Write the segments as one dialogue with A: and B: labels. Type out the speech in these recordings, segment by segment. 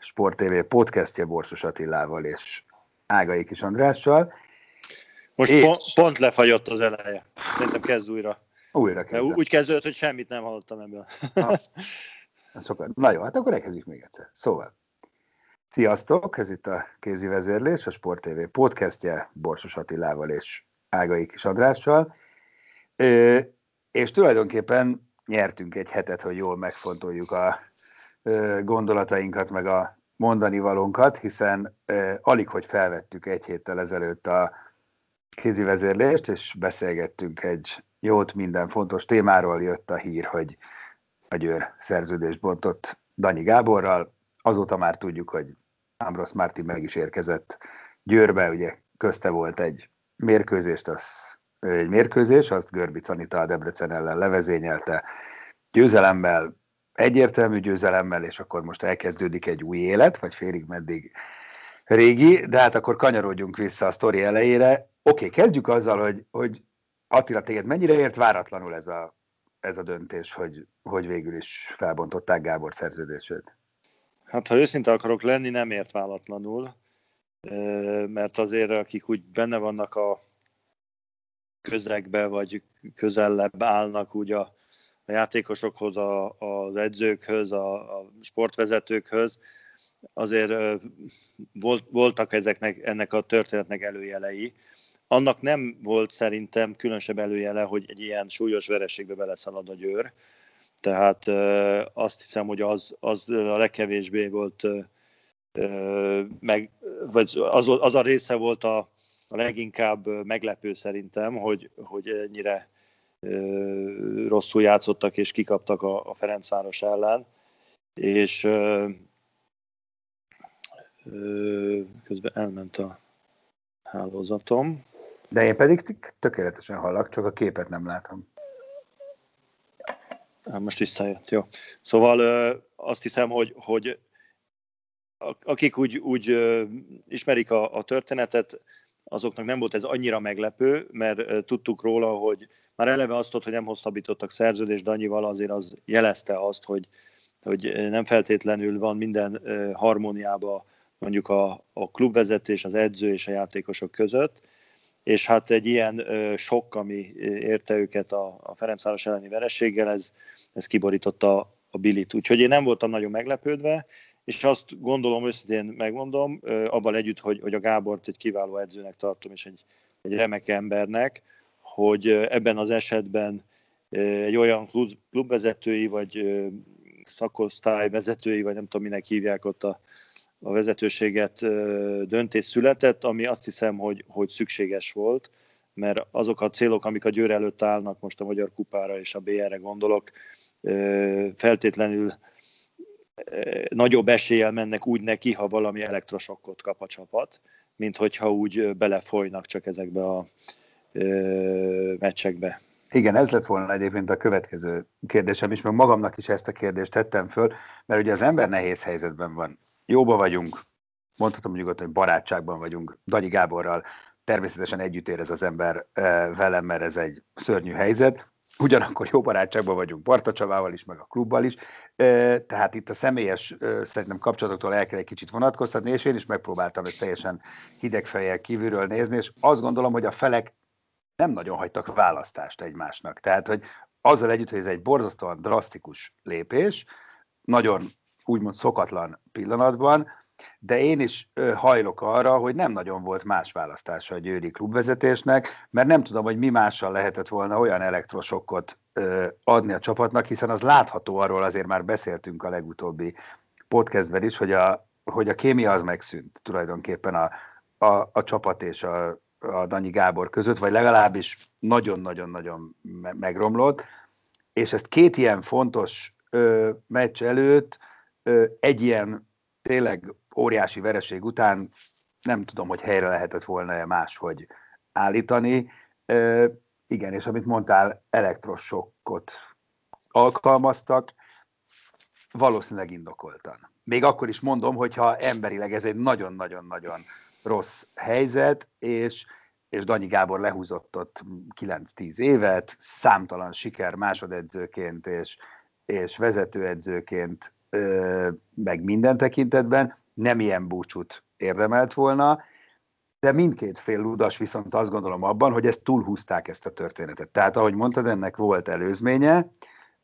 A: Sport TV podcastje Borsos Attilával és Ágai Kis Andrással.
B: Most és... pont, pont lefagyott az eleje. Szerintem kezd újra.
A: Újra kezdem.
B: Úgy kezdődött, hogy semmit nem hallottam ebből.
A: Na, sokat. Na jó, hát akkor elkezdjük még egyszer. Szóval, sziasztok, ez itt a Kézi Vezérlés, a Sport TV podcastje Borsos Attilával és Ágai Kis Andrással. és tulajdonképpen nyertünk egy hetet, hogy jól megfontoljuk a gondolatainkat, meg a mondani valónkat, hiszen alig, hogy felvettük egy héttel ezelőtt a kézi vezérlést, és beszélgettünk egy jót minden fontos témáról, jött a hír, hogy a Győr szerződést bontott Danyi Gáborral. Azóta már tudjuk, hogy Ambros Márti meg is érkezett Győrbe, ugye közte volt egy mérkőzést, az, egy mérkőzés, azt Görbic Anita a Debrecen ellen levezényelte. Győzelemmel, egyértelmű győzelemmel, és akkor most elkezdődik egy új élet, vagy félig meddig régi, de hát akkor kanyarodjunk vissza a sztori elejére. Oké, okay, kezdjük azzal, hogy, hogy Attila, téged mennyire ért váratlanul ez a, ez a döntés, hogy, hogy végül is felbontották Gábor szerződését?
B: Hát, ha őszinte akarok lenni, nem ért váratlanul, mert azért, akik úgy benne vannak a közegbe, vagy közellebb állnak úgy a, a játékosokhoz, a, az edzőkhöz, a, a sportvezetőkhöz, azért volt, voltak ezeknek, ennek a történetnek előjelei. Annak nem volt szerintem különösebb előjele, hogy egy ilyen súlyos vereségbe beleszalad a győr. Tehát azt hiszem, hogy az, az a legkevésbé volt, meg, vagy az, az a része volt a, a leginkább meglepő szerintem, hogy, hogy ennyire rosszul játszottak és kikaptak a, a Ferencváros ellen. És közben elment a hálózatom.
A: De én pedig tökéletesen hallak, csak a képet nem látom.
B: Most visszajött, jó. Szóval azt hiszem, hogy, hogy akik úgy, úgy ismerik a, a történetet, azoknak nem volt ez annyira meglepő, mert tudtuk róla, hogy már eleve azt, hogy nem hosszabbítottak szerződést Danyival, azért az jelezte azt, hogy, hogy nem feltétlenül van minden harmóniában mondjuk a, a klubvezetés, az edző és a játékosok között, és hát egy ilyen ö, sok, ami érte őket a, a Ferencváros elleni verességgel, ez, ez kiborította a bilit. Úgyhogy én nem voltam nagyon meglepődve, és azt gondolom, őszintén megmondom, ö, abban együtt, hogy, hogy a Gábort egy kiváló edzőnek tartom, és egy, egy remek embernek, hogy ebben az esetben egy olyan klubvezetői, vagy szakosztály vezetői, vagy nem tudom, minek hívják ott a, a vezetőséget döntés született, ami azt hiszem, hogy, hogy szükséges volt, mert azok a célok, amik a Győr előtt állnak, most a Magyar Kupára és a BR-re gondolok, feltétlenül nagyobb eséllyel mennek úgy neki, ha valami elektrosokkot kap a csapat, mint hogyha úgy belefolynak csak ezekbe a meccsekbe.
A: Igen, ez lett volna egyébként a következő kérdésem is, meg magamnak is ezt a kérdést tettem föl, mert ugye az ember nehéz helyzetben van. Jóba vagyunk, mondhatom nyugodtan, hogy barátságban vagyunk. Danyi Gáborral, természetesen együtt érez az ember velem, mert ez egy szörnyű helyzet, ugyanakkor jó barátságban vagyunk Barta Csavával is, meg a klubbal is, eh, tehát itt a személyes szerintem kapcsolatoktól el kell egy kicsit vonatkoztatni, és én is megpróbáltam ezt teljesen hideg fejjel kívülről nézni, és azt gondolom, hogy a felek nem nagyon hagytak választást egymásnak. Tehát, hogy azzal együtt, hogy ez egy borzasztóan drasztikus lépés, nagyon úgymond szokatlan pillanatban, de én is hajlok arra, hogy nem nagyon volt más választása a győri klubvezetésnek, mert nem tudom, hogy mi mással lehetett volna olyan elektrosokkot adni a csapatnak, hiszen az látható arról, azért már beszéltünk a legutóbbi podcastben is, hogy a, hogy a kémia az megszűnt tulajdonképpen a, a, a csapat és a, a Danyi Gábor között, vagy legalábbis nagyon-nagyon-nagyon megromlott, és ezt két ilyen fontos ö, meccs előtt ö, egy ilyen tényleg óriási vereség után nem tudom, hogy helyre lehetett volna-e máshogy állítani. Ö, igen, és amit mondtál, elektrosokkot alkalmaztak, valószínűleg indokoltan. Még akkor is mondom, hogyha emberileg ez egy nagyon-nagyon-nagyon rossz helyzet, és, és Danyi Gábor lehúzott ott 9-10 évet, számtalan siker másodedzőként és, és vezetőedzőként, meg minden tekintetben, nem ilyen búcsút érdemelt volna, de mindkét fél ludas viszont azt gondolom abban, hogy ezt túlhúzták ezt a történetet. Tehát, ahogy mondtad, ennek volt előzménye,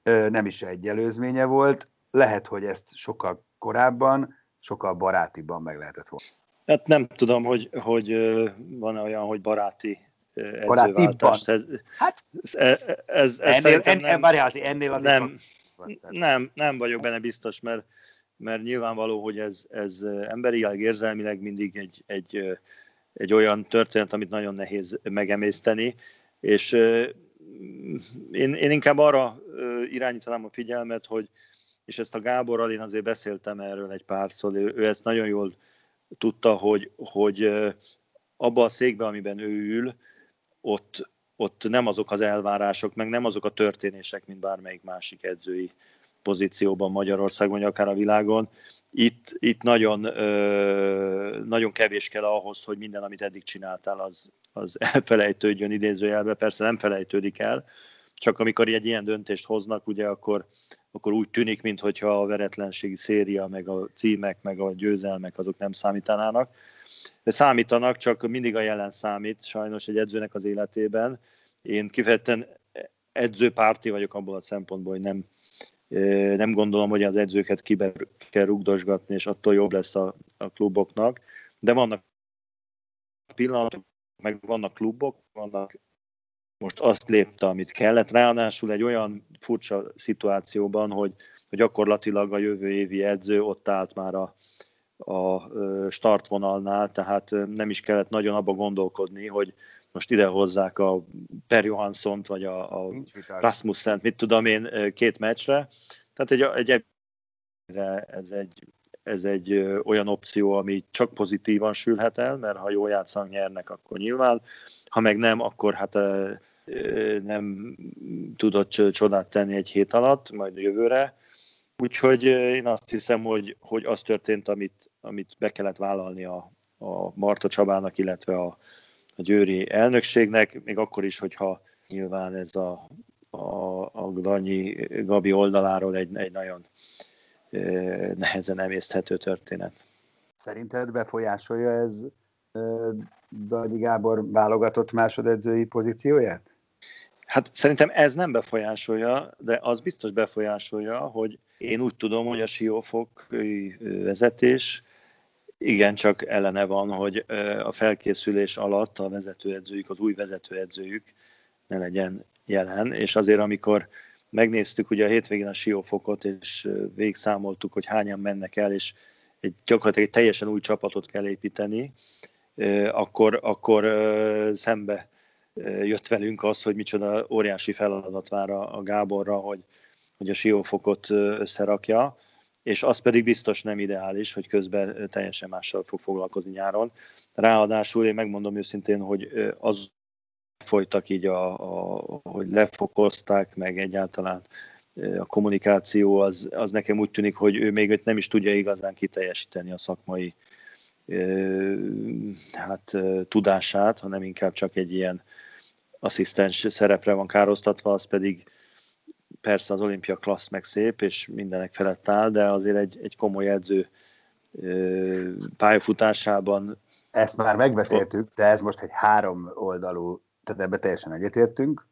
A: nem is egy előzménye volt, lehet, hogy ezt sokkal korábban, sokkal barátiban meg lehetett volna.
B: Hát nem tudom, hogy, hogy van olyan, hogy baráti edzőváltás. Ez, hát, ez, ez, ez
A: ennél, en, nem, ennél, ennél azért
B: nem, nem, nem vagyok benne biztos, mert, mert nyilvánvaló, hogy ez, ez emberileg, érzelmileg mindig egy, egy, egy olyan történet, amit nagyon nehéz megemészteni, és én, én inkább arra irányítanám a figyelmet, hogy, és ezt a Gáborral én azért beszéltem erről egy párszor, ő, ő ezt nagyon jól tudta, hogy, hogy abba a székbe, amiben ő ül, ott, ott nem azok az elvárások, meg nem azok a történések, mint bármelyik másik edzői pozícióban Magyarországon, vagy akár a világon. Itt, itt nagyon, nagyon kevés kell ahhoz, hogy minden, amit eddig csináltál, az, az elfelejtődjön idézőjelbe. Persze nem felejtődik el, csak amikor egy ilyen döntést hoznak, ugye akkor, akkor úgy tűnik, mintha a veretlenségi széria, meg a címek, meg a győzelmek azok nem számítanának. De számítanak, csak mindig a jelen számít sajnos egy edzőnek az életében. Én kifejezetten edzőpárti vagyok abból a szempontból, hogy nem, nem gondolom, hogy az edzőket kibe kell rugdosgatni, és attól jobb lesz a, a kluboknak. De vannak pillanatok, meg vannak klubok, vannak most azt lépte, amit kellett. Ráadásul egy olyan furcsa szituációban, hogy, hogy gyakorlatilag a jövő évi edző ott állt már a, a startvonalnál, tehát nem is kellett nagyon abba gondolkodni, hogy most ide hozzák a Per Johanssont, vagy a, a Rasmussen, mit tudom én, két meccsre. Tehát egy, egy ez egy, ez egy olyan opció, ami csak pozitívan sülhet el, mert ha jól játszanak, nyernek, akkor nyilván, ha meg nem, akkor hát nem tudott csodát tenni egy hét alatt, majd jövőre. Úgyhogy én azt hiszem, hogy, hogy az történt, amit, amit be kellett vállalni a, a Marta Csabának, illetve a, a Győri elnökségnek, még akkor is, hogyha nyilván ez a, a, a Danyi Gabi oldaláról egy, egy nagyon nehezen emészthető történet.
A: Szerinted befolyásolja ez Danyi Gábor válogatott másodedzői pozícióját?
B: Hát szerintem ez nem befolyásolja, de az biztos befolyásolja, hogy én úgy tudom, hogy a siófok vezetés igen, csak ellene van, hogy a felkészülés alatt a vezetőedzőjük, az új vezetőedzőjük ne legyen jelen, és azért amikor megnéztük ugye a hétvégén a siófokot, és végszámoltuk, hogy hányan mennek el, és egy, gyakorlatilag egy teljesen új csapatot kell építeni, akkor, akkor szembe jött velünk az, hogy micsoda óriási feladat vár a Gáborra, hogy, hogy a siófokot összerakja, és az pedig biztos nem ideális, hogy közben teljesen mással fog foglalkozni nyáron. Ráadásul én megmondom őszintén, hogy az folytak így, a, a, hogy lefokozták, meg egyáltalán a kommunikáció, az, az nekem úgy tűnik, hogy ő még nem is tudja igazán kiteljesíteni a szakmai hát, tudását, hanem inkább csak egy ilyen asszisztens szerepre van károsztatva, az pedig persze az olimpia klassz meg szép, és mindenek felett áll, de azért egy, egy komoly edző pályafutásában.
A: Ezt már megbeszéltük, de ez most egy három oldalú, tehát ebbe teljesen egyetértünk,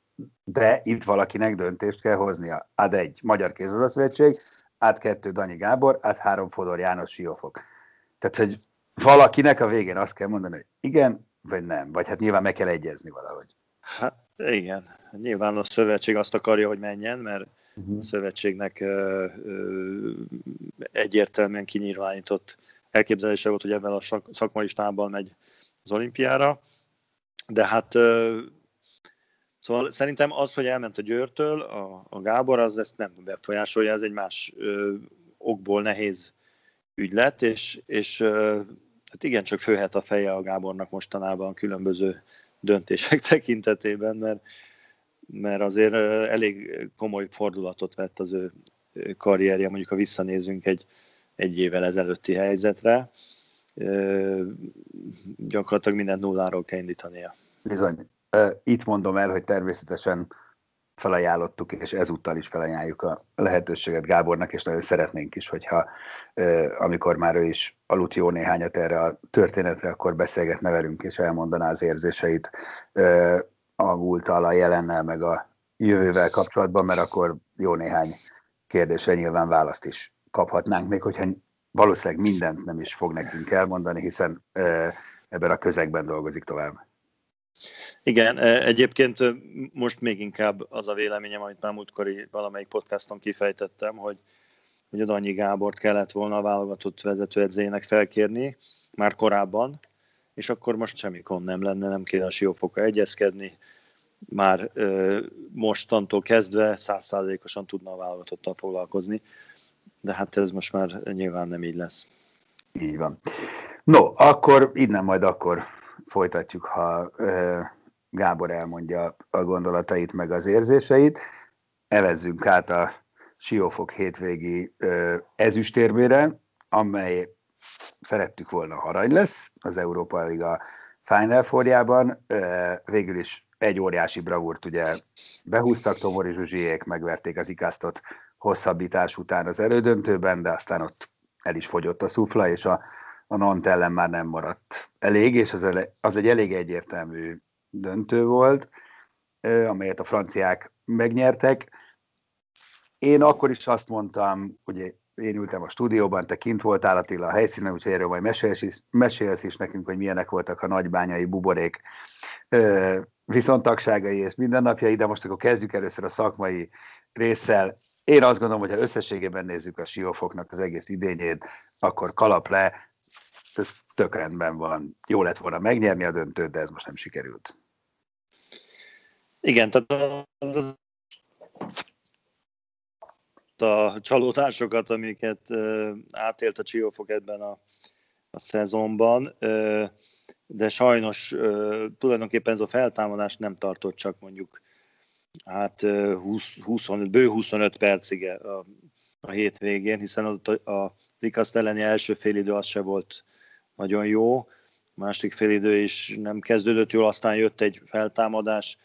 A: de itt valakinek döntést kell hoznia. Ad egy Magyar Kézilabda Szövetség, át kettő Danyi Gábor, át három Fodor János Siófok. Tehát, hogy valakinek a végén azt kell mondani, hogy igen, vagy nem. Vagy hát nyilván meg kell egyezni valahogy.
B: Hát igen, nyilván a szövetség azt akarja, hogy menjen, mert uh-huh. a szövetségnek ö, ö, egyértelműen kinyilvánított elképzelése volt, hogy ebben a szakmai stábban megy az olimpiára. De hát Szóval szerintem az, hogy elment a Győrtől a, a Gábor, az ezt nem befolyásolja, ez egy más ö, okból nehéz ügy lett, és, és ö, hát igen, csak főhet a feje a Gábornak mostanában különböző döntések tekintetében, mert, mert azért elég komoly fordulatot vett az ő karrierje, mondjuk ha visszanézünk egy, egy évvel ezelőtti helyzetre, gyakorlatilag mindent nulláról kell indítania.
A: Bizony. Itt mondom el, hogy természetesen felajánlottuk, és ezúttal is felajánljuk a lehetőséget Gábornak, és nagyon szeretnénk is, hogyha amikor már ő is aludt jó néhányat erre a történetre, akkor beszélgetne velünk, és elmondaná az érzéseit a múltal, a jelennel, meg a jövővel kapcsolatban, mert akkor jó néhány kérdésre nyilván választ is kaphatnánk, még hogyha valószínűleg mindent nem is fog nekünk elmondani, hiszen ebben a közegben dolgozik tovább.
B: Igen, egyébként most még inkább az a véleményem, amit már múltkori valamelyik podcaston kifejtettem, hogy, hogy Adanyi Gábort kellett volna a válogatott vezetőedzének felkérni már korábban, és akkor most semmi gond nem lenne, nem kéne a siófoka egyezkedni, már ö, mostantól kezdve százszázalékosan tudna a válogatottal foglalkozni, de hát ez most már nyilván nem így lesz.
A: Így van. No, akkor innen majd akkor folytatjuk, ha Gábor elmondja a gondolatait, meg az érzéseit. Evezzünk át a Siófok hétvégi ezüstérmére, amely szerettük volna harany lesz az Európa Liga Final Four-jában. Végül is egy óriási bravúrt ugye behúztak, Tomori Zsuzsiék megverték az ikasztot hosszabbítás után az elődöntőben, de aztán ott el is fogyott a szufla, és a, a Nant ellen már nem maradt elég, és az, ele, az egy elég egyértelmű döntő volt, amelyet a franciák megnyertek. Én akkor is azt mondtam, ugye én ültem a stúdióban, te kint voltál Attila a helyszínen, úgyhogy erről majd mesélsz is, mesélsz is nekünk, hogy milyenek voltak a nagybányai buborék viszontagságai és mindennapjai, de most akkor kezdjük először a szakmai résszel. Én azt gondolom, hogy ha összességében nézzük a siófoknak az egész idényét, akkor kalap le, ez tök rendben van. Jó lett volna megnyerni a döntőt, de ez most nem sikerült.
B: Igen, tehát az a csalódásokat, amiket átélt a Csiófok ebben a, a szezonban, de sajnos tulajdonképpen ez a feltámadás nem tartott csak mondjuk hát 20, 25, bő 25 percig a, a hétvégén, hiszen a, a Likaszt elleni első félidő az se volt nagyon jó, a második félidő is nem kezdődött jól, aztán jött egy feltámadás,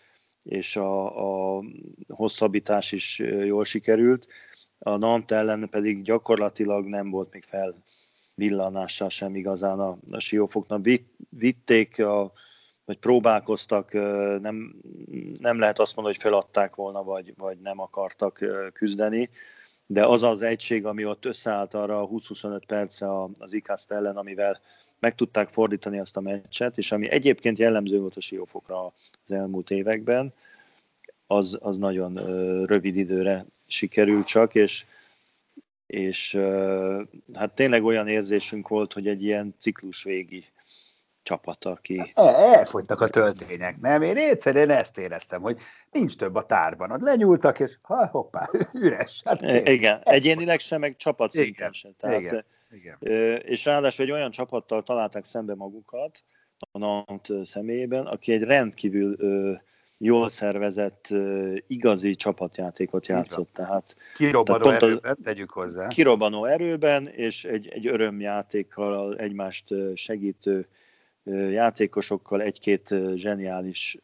B: és a, a hosszabbítás is jól sikerült. A Nant ellen pedig gyakorlatilag nem volt még fel villanással sem igazán a, a siófoknak. Vitték, a, vagy próbálkoztak, nem, nem lehet azt mondani, hogy feladták volna, vagy, vagy nem akartak küzdeni, de az az egység, ami ott összeállt arra a 20-25 perce az ikaszt ellen, amivel meg tudták fordítani azt a meccset, és ami egyébként jellemző volt a siófokra az elmúlt években, az, az nagyon rövid időre sikerült csak, és, és hát tényleg olyan érzésünk volt, hogy egy ilyen ciklus végi csapat, aki...
A: Elfogytak a töltények, nem? Én egyszerűen ezt éreztem, hogy nincs több a tárban. Ott lenyúltak, és ha, hoppá, üres. Hát,
B: igen, egyénileg sem, meg csapatszinten sem. Tehát, igen. Igen. És ráadásul egy olyan csapattal találták szembe magukat, a Nant személyében, aki egy rendkívül jól szervezett, igazi csapatjátékot játszott. Tehát,
A: kirobbanó tehát erőben, tegyük hozzá.
B: Kirobbanó erőben, és egy, egy örömjátékkal, egymást segítő játékosokkal, egy-két zseniális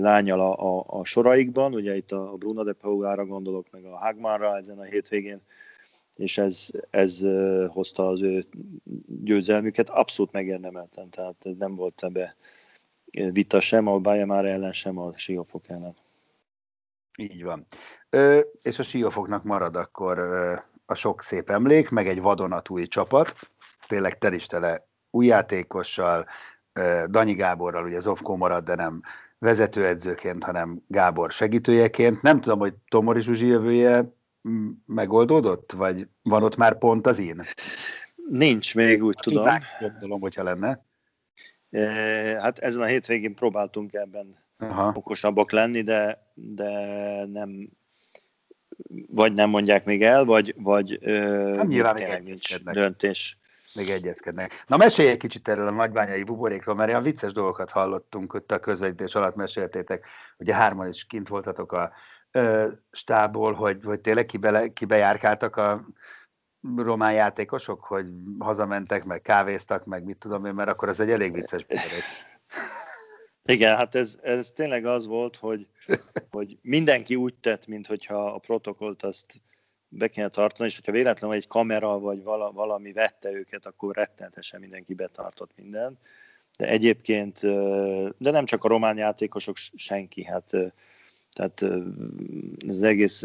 B: lányal a, a, a soraikban, ugye itt a Bruna de Paugára gondolok, meg a Hagmanra ezen a hétvégén, és ez, ez hozta az ő győzelmüket, abszolút megérdemelten, tehát nem volt ebbe vita sem a Bajamár ellen, sem a Siófok ellen.
A: Így van. Ö, és a Siófoknak marad akkor ö, a sok szép emlék, meg egy vadonatúj csapat, tényleg tel is tele új játékossal, Danyi Gáborral, ugye Zofkó marad, de nem vezetőedzőként, hanem Gábor segítőjeként. Nem tudom, hogy Tomori Zsuzsi jövője megoldódott, vagy van ott már pont az én?
B: Nincs még, úgy tudom.
A: Gondolom, hogyha lenne.
B: Hát ezen a hétvégén próbáltunk ebben Aha. okosabbak lenni, de, de nem vagy nem mondják még el, vagy, vagy
A: nem nyilván még
B: nincs döntés.
A: Még egyezkednek. Na mesélj egy kicsit erről a nagybányai buborékról, mert olyan vicces dolgokat hallottunk ott a közvetítés alatt meséltétek, ugye hárman is kint voltatok a ö, stából, hogy, hogy tényleg kibe, kibejárkáltak a román játékosok, hogy hazamentek, meg kávéztak, meg mit tudom én, mert akkor ez egy elég vicces buborék.
B: Igen, hát ez, ez tényleg az volt, hogy, hogy mindenki úgy tett, mintha a protokollt azt be kéne tartani, és hogyha véletlenül egy kamera vagy valami vette őket, akkor rettenetesen mindenki betartott mindent. De egyébként, de nem csak a román játékosok, senki, hát tehát ez egész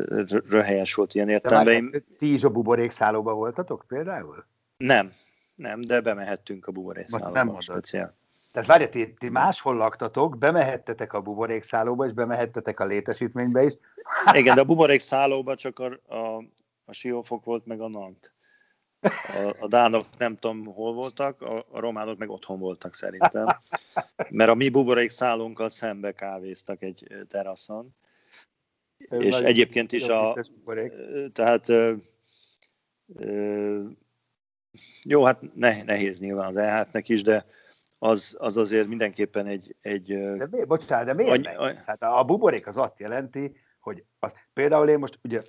B: röhelyes volt ilyen értelemben.
A: De ti is a buborékszállóban voltatok például?
B: Nem, nem, de bemehettünk a buborékszállóba. Nem
A: speciál. Tehát várj, ti, ti máshol laktatok, bemehettetek a buborékszállóba, és bemehettetek a létesítménybe is.
B: Igen, de a buborékszállóba csak a, a, a siófok volt, meg a nant. A, a dánok nem tudom hol voltak, a, a románok meg otthon voltak szerintem. Mert a mi buborékszállónkkal szembe kávéztak egy teraszon. Ez és egyébként is a... Tehát jó, hát nehéz nyilván az EH-nek is, de az, az azért mindenképpen egy... egy
A: de mi, bocsánat, de miért any, any, Hát a buborék az azt jelenti, hogy az, például én most ugye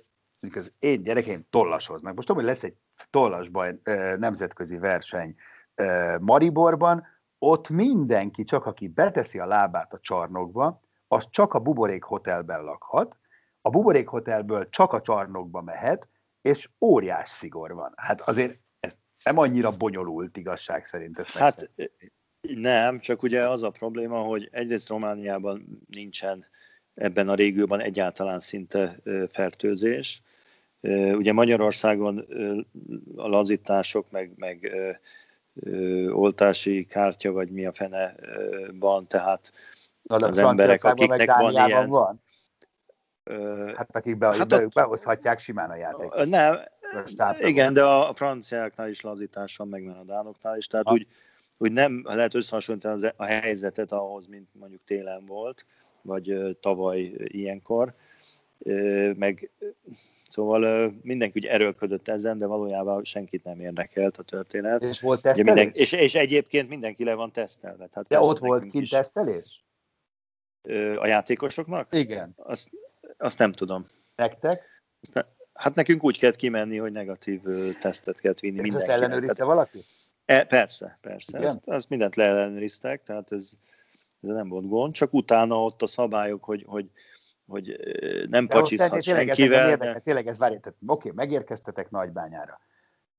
A: az én gyerekeim tollasoznak. Most tudom, hogy lesz egy tollasbaj nemzetközi verseny Mariborban, ott mindenki, csak aki beteszi a lábát a csarnokba, az csak a Buborék Hotelben lakhat, a Buborék Hotelből csak a csarnokba mehet, és óriás szigor van. Hát azért ez nem annyira bonyolult igazság szerint. Ezt
B: hát nem, csak ugye az a probléma, hogy egyrészt Romániában nincsen ebben a régióban egyáltalán szinte fertőzés. Ugye Magyarországon a lazítások, meg, meg oltási kártya, vagy mi a fene van, tehát
A: Na, az emberek, akiknek van ilyen... Van? Hát akik be, hát be, ott, behozhatják simán a játékot.
B: Nem, igen, de a franciáknál is lazítás van, meg a dánoknál is, tehát ha. úgy úgy nem lehet összehasonlítani a helyzetet ahhoz, mint mondjuk télen volt, vagy tavaly ilyenkor, meg szóval mindenki úgy erőlködött ezen, de valójában senkit nem érdekelt a történet.
A: És volt tesztelés? Minden,
B: és, és egyébként mindenki le van tesztelve.
A: Hát de ott volt kint is. tesztelés?
B: A játékosoknak?
A: Igen.
B: Azt, azt nem tudom.
A: Nektek?
B: ne, hát nekünk úgy kellett kimenni, hogy negatív tesztet kellett vinni mindenkinek.
A: Ezt ellenőrizte valaki?
B: E, persze, persze. Ezt, ezt mindent leellenőriztek, tehát ez, ez nem volt gond, csak utána ott a szabályok, hogy, hogy, hogy nem de pacsizhat senkivel.
A: Tényleg, de... tényleg ez várj, tehát oké, megérkeztetek Nagybányára,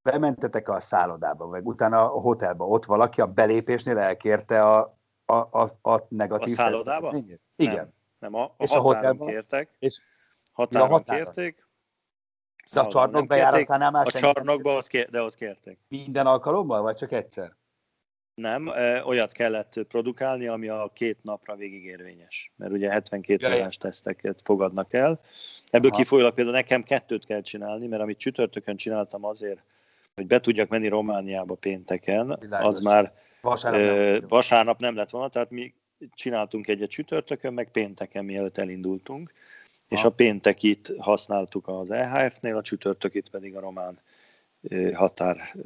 A: bementetek a szállodába, vagy utána a hotelba, ott valaki a belépésnél elkérte a, a, a, a negatív
B: A szállodába?
A: Igen.
B: Nem, nem a, a és határon a hotelban, kértek. És határon, a határon kérték,
A: de a csarnok bejáratánál már
B: A csarnokba ott kér, de ott kérték.
A: Minden alkalommal, vagy csak egyszer?
B: Nem, olyat kellett produkálni, ami a két napra végig érvényes. Mert ugye 72 ja, órás teszteket fogadnak el. Ebből Aha. kifolyólag például nekem kettőt kell csinálni, mert amit csütörtökön csináltam azért, hogy be tudjak menni Romániába pénteken, Világos. az már vasárnap, ö, nem vasárnap nem lett volna, tehát mi csináltunk egyet csütörtökön, meg pénteken mielőtt elindultunk és a péntekit használtuk az EHF-nél, a csütörtökit pedig a román határ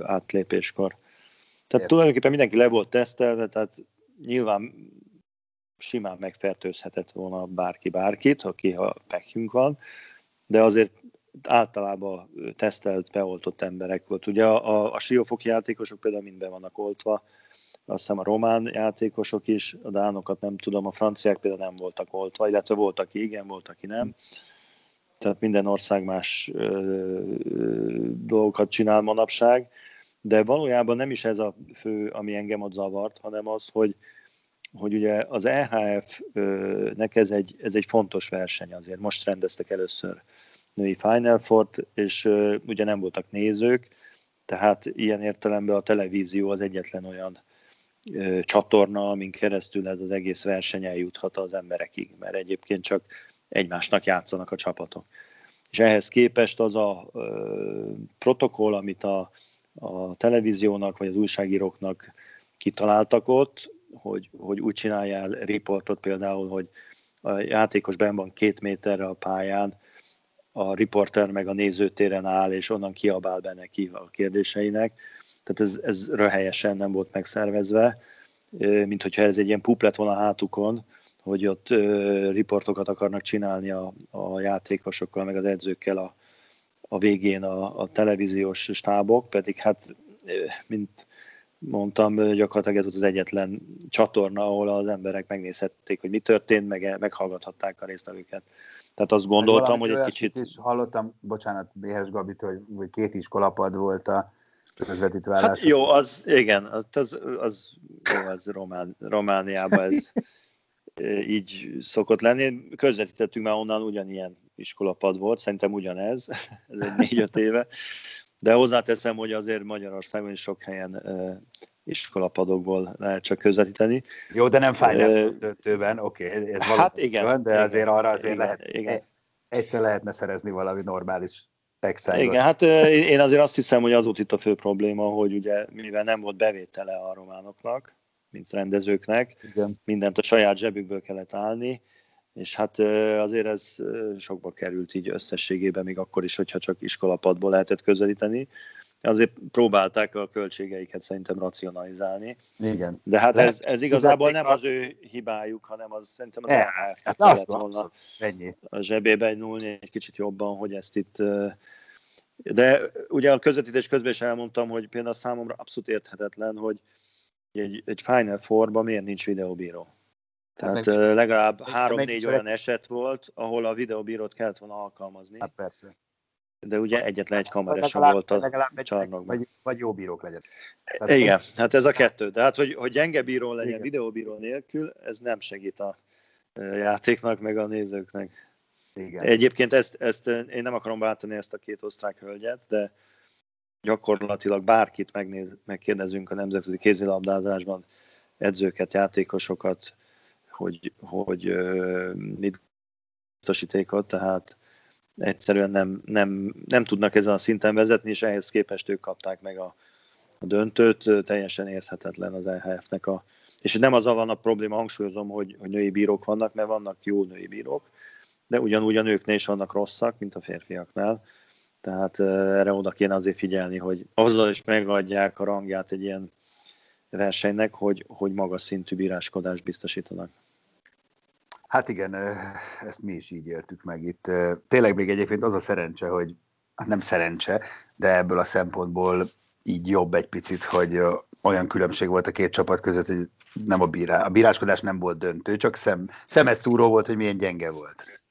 B: átlépéskor. Tehát Értem. tulajdonképpen mindenki le volt tesztelve, tehát nyilván simán megfertőzhetett volna bárki bárkit, aki ha pekjünk van, de azért általában tesztelt, beoltott emberek volt. Ugye a, a, a siófoki játékosok például mind be vannak oltva, azt hiszem a román játékosok is, a dánokat nem tudom, a franciák például nem voltak oltva, illetve volt, aki igen, volt, aki nem. Tehát minden ország más ö, dolgokat csinál manapság, de valójában nem is ez a fő, ami engem ott zavart, hanem az, hogy, hogy ugye az EHF-nek ez egy, ez egy fontos verseny azért. Most rendeztek először női Final four és ugye nem voltak nézők, tehát ilyen értelemben a televízió az egyetlen olyan csatorna, amin keresztül ez az egész verseny eljuthat az emberekig, mert egyébként csak egymásnak játszanak a csapatok. És ehhez képest az a protokoll, amit a, a televíziónak vagy az újságíróknak kitaláltak ott, hogy, hogy úgy csináljál riportot például, hogy a játékos ben van két méterre a pályán, a riporter meg a nézőtéren áll, és onnan kiabál be neki a kérdéseinek. Tehát ez, ez röhelyesen nem volt megszervezve, mint hogyha ez egy ilyen pup lett volna a hátukon, hogy ott riportokat akarnak csinálni a, a játékosokkal, meg az edzőkkel a, a végén a, a televíziós stábok, pedig hát, mint mondtam, gyakorlatilag ez volt az egyetlen csatorna, ahol az emberek megnézhették, hogy mi történt, meg meghallgathatták a résztvevőket. Tehát azt gondoltam, hogy egy kicsit...
A: is hallottam, bocsánat, Béhes Gabit, hogy, hogy két iskolapad volt a közvetítválás. Hát
B: jó, az, igen, az, az, az, jó, az Román, Romániában ez így szokott lenni. Közvetítettünk már onnan ugyanilyen iskolapad volt, szerintem ugyanez, ez egy négy-öt éve. De hozzáteszem, hogy azért Magyarországon is sok helyen iskolapadokból lehet csak közvetíteni.
A: Jó, de nem Final uh, döntőben, oké, okay, ez
B: hát igen, van,
A: de
B: igen,
A: azért arra azért
B: igen,
A: lehet,
B: igen.
A: E- egyszer lehetne szerezni valami normális
B: exile Igen, hát én azért azt hiszem, hogy az volt itt a fő probléma, hogy ugye mivel nem volt bevétele a románoknak, mint rendezőknek, Igen. mindent a saját zsebükből kellett állni, és hát azért ez sokba került így összességében, még akkor is, hogyha csak iskolapadból lehetett közelíteni. Azért próbálták a költségeiket szerintem racionalizálni.
A: Igen.
B: De hát ez, ez igazából nem az ő hibájuk, hanem az szerintem az e, hát kellett volna ennyi. a zsebébe nyúlni egy kicsit jobban, hogy ezt itt de ugye a közvetítés közben is elmondtam, hogy például számomra abszolút érthetetlen, hogy egy, egy Final Four-ban miért nincs videóbíró. Tehát meg, legalább három-négy olyan eset volt, ahol a videóbírót kellett volna alkalmazni.
A: Hát persze.
B: De ugye egyetlen egy kamera sem volt a csarnokban.
A: Vagy, vagy jó bírók legyen.
B: Tehát Igen, az... hát ez a kettő. De hát, hogy, hogy gyenge bíró legyen Igen. videóbíró nélkül, ez nem segít a játéknak, meg a nézőknek. Igen. Egyébként ezt, ezt én nem akarom váltani ezt a két osztrák hölgyet, de gyakorlatilag bárkit megnéz, megkérdezünk a nemzetközi kézilabdázásban, edzőket, játékosokat, hogy, hogy mit biztosítékot, tehát egyszerűen nem, nem, nem tudnak ezen a szinten vezetni, és ehhez képest ők kapták meg a, a döntőt, teljesen érthetetlen az EHF-nek a... És nem az van a probléma, hangsúlyozom, hogy, hogy női bírók vannak, mert vannak jó női bírók, de ugyanúgy a nőknél is vannak rosszak, mint a férfiaknál. Tehát erre oda kéne azért figyelni, hogy azzal is megadják a rangját egy ilyen versenynek, hogy, hogy magas szintű bíráskodást biztosítanak.
A: Hát igen, ezt mi is így éltük meg itt. Tényleg még egyébként az a szerencse, hogy hát nem szerencse, de ebből a szempontból így jobb egy picit, hogy olyan különbség volt a két csapat között, hogy nem a, bírá, a bíráskodás nem volt döntő, csak szem, szemet szúró volt, hogy milyen gyenge volt.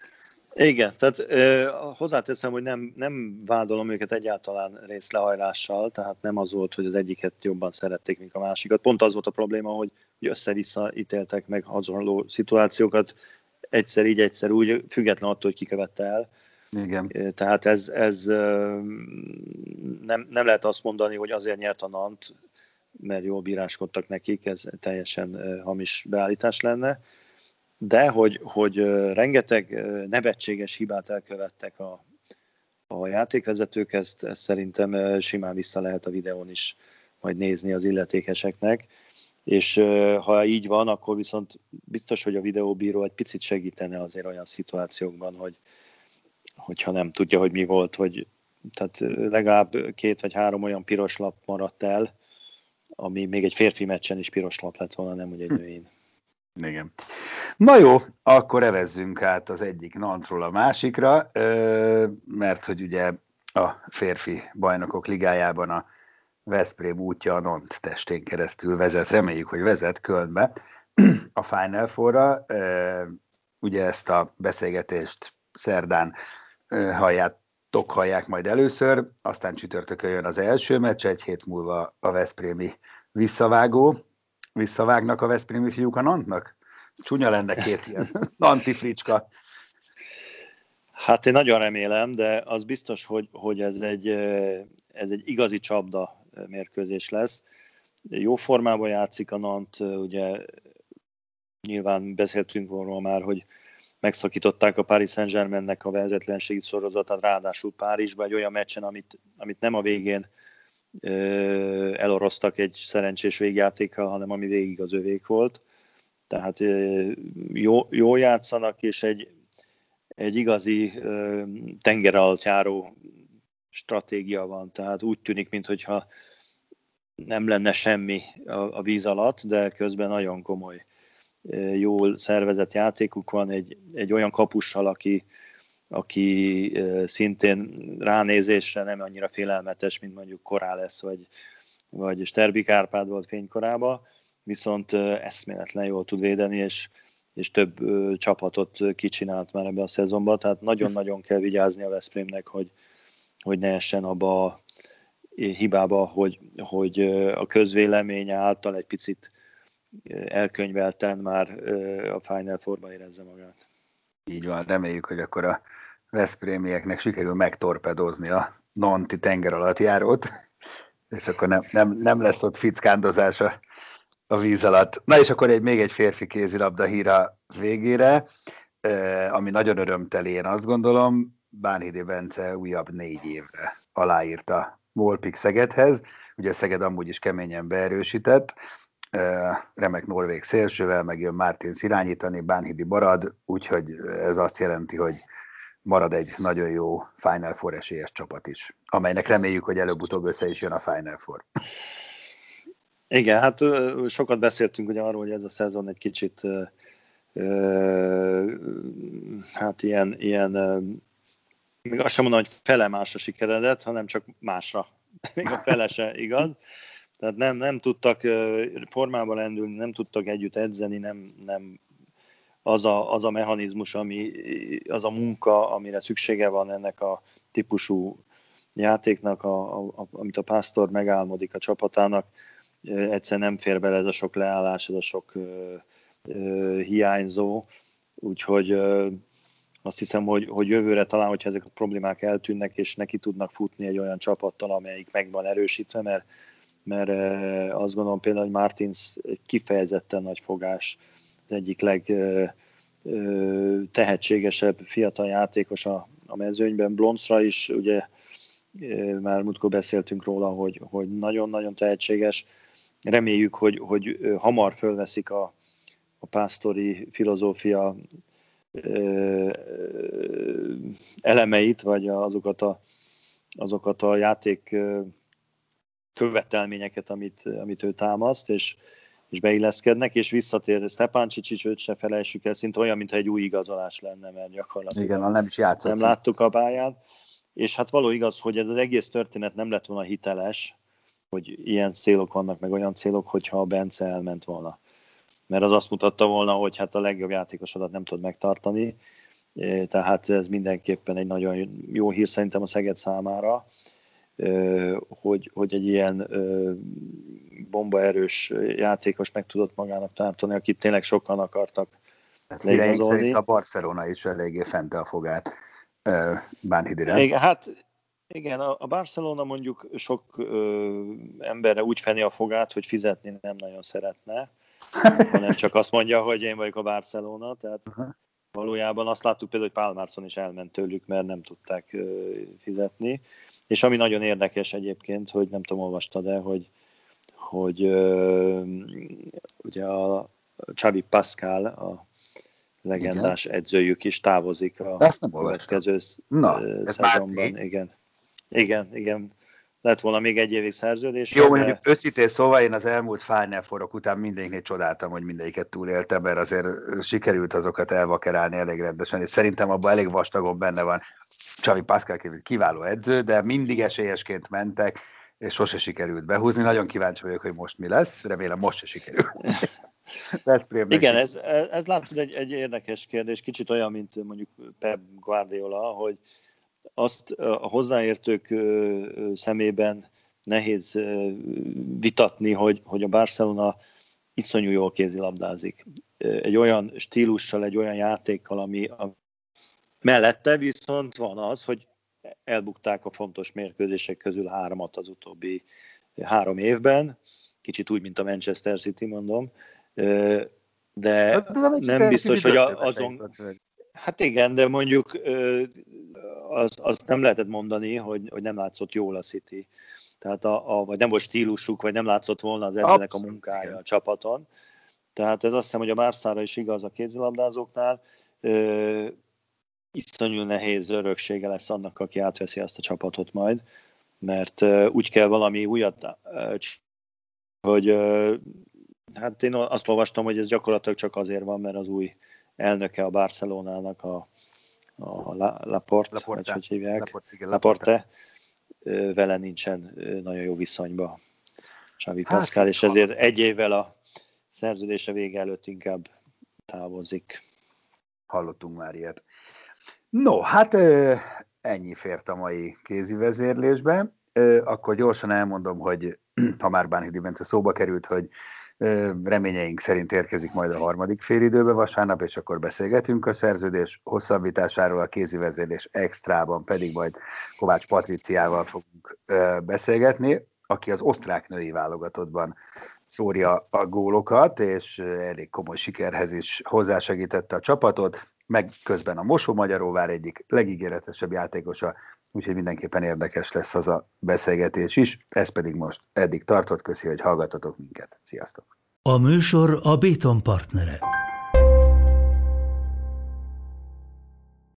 B: Igen, tehát ö, hozzáteszem, hogy nem, nem vádolom őket egyáltalán részlehajlással, tehát nem az volt, hogy az egyiket jobban szerették, mint a másikat. Pont az volt a probléma, hogy, hogy össze-vissza ítéltek meg hasonló szituációkat, egyszer így, egyszer úgy, független attól, hogy ki követte el.
A: Igen.
B: Tehát ez, ez nem, nem lehet azt mondani, hogy azért nyert a Nant, mert jól bíráskodtak nekik, ez teljesen hamis beállítás lenne de hogy, hogy rengeteg nevetséges hibát elkövettek a, a játékvezetők, ezt, ezt szerintem simán vissza lehet a videón is majd nézni az illetékeseknek, és ha így van, akkor viszont biztos, hogy a videóbíró egy picit segítene azért olyan szituációkban, hogy hogyha nem tudja, hogy mi volt, vagy tehát legalább két vagy három olyan piros lap maradt el, ami még egy férfi meccsen is piros lap lett volna, nem hogy egy nőin.
A: Igen. Na jó, akkor evezzünk át az egyik nantról a másikra, mert hogy ugye a férfi bajnokok ligájában a Veszprém útja a Nant testén keresztül vezet, reméljük, hogy vezet Kölnbe a Final Four-ra. Ugye ezt a beszélgetést szerdán halljátok, hallják majd először, aztán csütörtökön jön az első meccs, egy hét múlva a Veszprémi visszavágó. Visszavágnak a Veszprémi fiúk a Nantnak? Csúnya lenne két ilyen antifricska.
B: Hát én nagyon remélem, de az biztos, hogy, hogy ez, egy, ez egy igazi csapda mérkőzés lesz. Jó formában játszik a Nant, ugye nyilván beszéltünk volna már, hogy megszakították a Paris Saint-Germainnek a vezetlenségi sorozatát, ráadásul Párizsban egy olyan meccsen, amit, amit nem a végén ö, eloroztak egy szerencsés végjátékkal, hanem ami végig az övék volt. Tehát jó, jó játszanak, és egy, egy igazi tenger alatt stratégia van. Tehát úgy tűnik, mintha nem lenne semmi a, a víz alatt, de közben nagyon komoly jól szervezett játékuk van, egy, egy olyan kapussal, aki, aki szintén ránézésre nem annyira félelmetes, mint mondjuk Korá lesz, vagy, vagy Sterbi Kárpád volt fénykorában, viszont eszméletlen jól tud védeni, és, és több csapatot kicsinált már ebbe a szezonban, tehát nagyon-nagyon kell vigyázni a Veszprémnek, hogy, hogy ne essen abba a hibába, hogy, hogy a közvélemény által egy picit elkönyvelten már a Final Four-ba érezze magát.
A: Így van, reméljük, hogy akkor a Veszprémieknek sikerül megtorpedozni a Nanti tenger alatt járót, és akkor nem, nem, nem lesz ott fickándozás a, a víz alatt. Na és akkor egy, még egy férfi kézilabda híra végére, ami nagyon örömteli, én azt gondolom, Bánhidi Bence újabb négy évre aláírta Volpik Szegedhez, ugye Szeged amúgy is keményen beerősített, remek norvég szélsővel, megjön Martin irányítani, Bánhidi marad, úgyhogy ez azt jelenti, hogy marad egy nagyon jó Final Four esélyes csapat is, amelynek reméljük, hogy előbb-utóbb össze is jön a Final Four.
B: Igen, hát sokat beszéltünk ugye arról, hogy ez a szezon egy kicsit hát ilyen, ilyen még azt sem mondom, hogy fele másra sikeredett, hanem csak másra. Még a fele se igaz. Tehát nem, nem tudtak formában lendülni, nem tudtak együtt edzeni, nem, nem az, a, az a mechanizmus, ami, az a munka, amire szüksége van ennek a típusú játéknak, a, a, amit a pásztor megálmodik a csapatának, egyszer nem fér bele ez a sok leállás, ez a sok hiányzó, úgyhogy azt hiszem, hogy, hogy jövőre talán, hogyha ezek a problémák eltűnnek, és neki tudnak futni egy olyan csapattal, amelyik meg van erősítve, mert mert azt gondolom például, hogy Martins kifejezetten nagy fogás, az egyik leg tehetségesebb fiatal játékos a, a mezőnyben. Blonsra is, ugye már múltkor beszéltünk róla, hogy, hogy nagyon-nagyon tehetséges. Reméljük, hogy, hogy hamar fölveszik a, a pásztori filozófia elemeit, vagy azokat a, azokat a játék követelményeket, amit, amit ő támaszt, és, és beilleszkednek, és visszatér Stepan Csicsics, őt se felejtsük el, szinte olyan, mintha egy új igazolás lenne, mert gyakorlatilag
A: Igen, nem is játszott.
B: Nem láttuk a pályát, és hát való igaz, hogy ez az egész történet nem lett volna hiteles, hogy ilyen célok vannak, meg olyan célok, hogyha a Bence elment volna. Mert az azt mutatta volna, hogy hát a legjobb játékosodat nem tud megtartani, tehát ez mindenképpen egy nagyon jó hír szerintem a Szeged számára, hogy, hogy egy ilyen bombaerős játékos meg tudott magának tartani, akit tényleg sokan akartak
A: hát a Barcelona is eléggé fente a fogát Bánhidire.
B: Igen, hát igen, a Barcelona mondjuk sok ö, emberre úgy feni a fogát, hogy fizetni nem nagyon szeretne, hanem csak azt mondja, hogy én vagyok a Barcelona, tehát uh-huh. valójában azt láttuk például, hogy Pál Marson is elment tőlük, mert nem tudták ö, fizetni. És ami nagyon érdekes egyébként, hogy nem tudom, olvastad de hogy, hogy uh, ugye a Xavi Pascal, a legendás Igen. edzőjük is távozik a következő Na, szezonban. Igen. igen, igen. Lett volna még egy évig szerződés.
A: Jó, de... mondjuk őszintén szóval én az elmúlt Final Four-ok után mindegyiknél csodáltam, hogy mindegyiket túléltem, mert azért sikerült azokat elvakerálni elég rendesen, és szerintem abban elég vastagon benne van. Csavi Pascal kiváló edző, de mindig esélyesként mentek, és sose sikerült behúzni. Nagyon kíváncsi vagyok, hogy most mi lesz. Remélem most se sikerül.
B: Igen, ez, ez látod egy, egy érdekes kérdés, kicsit olyan, mint mondjuk Pep Guardiola, hogy azt a hozzáértők szemében nehéz vitatni, hogy, hogy a Barcelona iszonyú jól kézilabdázik. Egy olyan stílussal, egy olyan játékkal, ami, Mellette viszont van az, hogy elbukták a fontos mérkőzések közül háromat az utóbbi három évben, kicsit úgy, mint a Manchester City, mondom, de nem biztos, hogy azon... Hát igen, de mondjuk azt az nem lehetett mondani, hogy, hogy nem látszott jól a City. Tehát a, a, vagy nem volt stílusuk, vagy nem látszott volna az edzőnek a munkája igen. a csapaton. Tehát ez azt hiszem, hogy a Márszára is igaz a kézilabdázóknál. Ö, iszonyú nehéz öröksége lesz annak, aki átveszi azt a csapatot majd, mert ö, úgy kell valami újat ö, hogy ö, hát én azt olvastam, hogy ez gyakorlatilag csak azért van, mert az új elnöke a Barcelonának, a, a Laporte, Laporte, vagy hogy hívják? Laporte, igen, Laporte. Laporte, vele nincsen nagyon jó viszonyba Xavi hát, Pascal, és ezért egy évvel a szerződése vége előtt inkább távozik.
A: Hallottunk már ilyet. No, hát ennyi fért a mai kézi vezérlésbe. Akkor gyorsan elmondom, hogy ha már Bánhidi Bence szóba került, hogy reményeink szerint érkezik majd a harmadik félidőbe vasárnap, és akkor beszélgetünk a szerződés hosszabbításáról, a kézi vezérlés extrában pedig majd Kovács Patriciával fogunk beszélgetni, aki az osztrák női válogatottban szórja a gólokat, és elég komoly sikerhez is hozzásegítette a csapatot, meg közben a Mosó Magyaróvár egyik legígéretesebb játékosa, úgyhogy mindenképpen érdekes lesz az a beszélgetés is. Ez pedig most eddig tartott, köszi, hogy hallgatatok minket. Sziasztok!
C: A műsor a Béton partnere.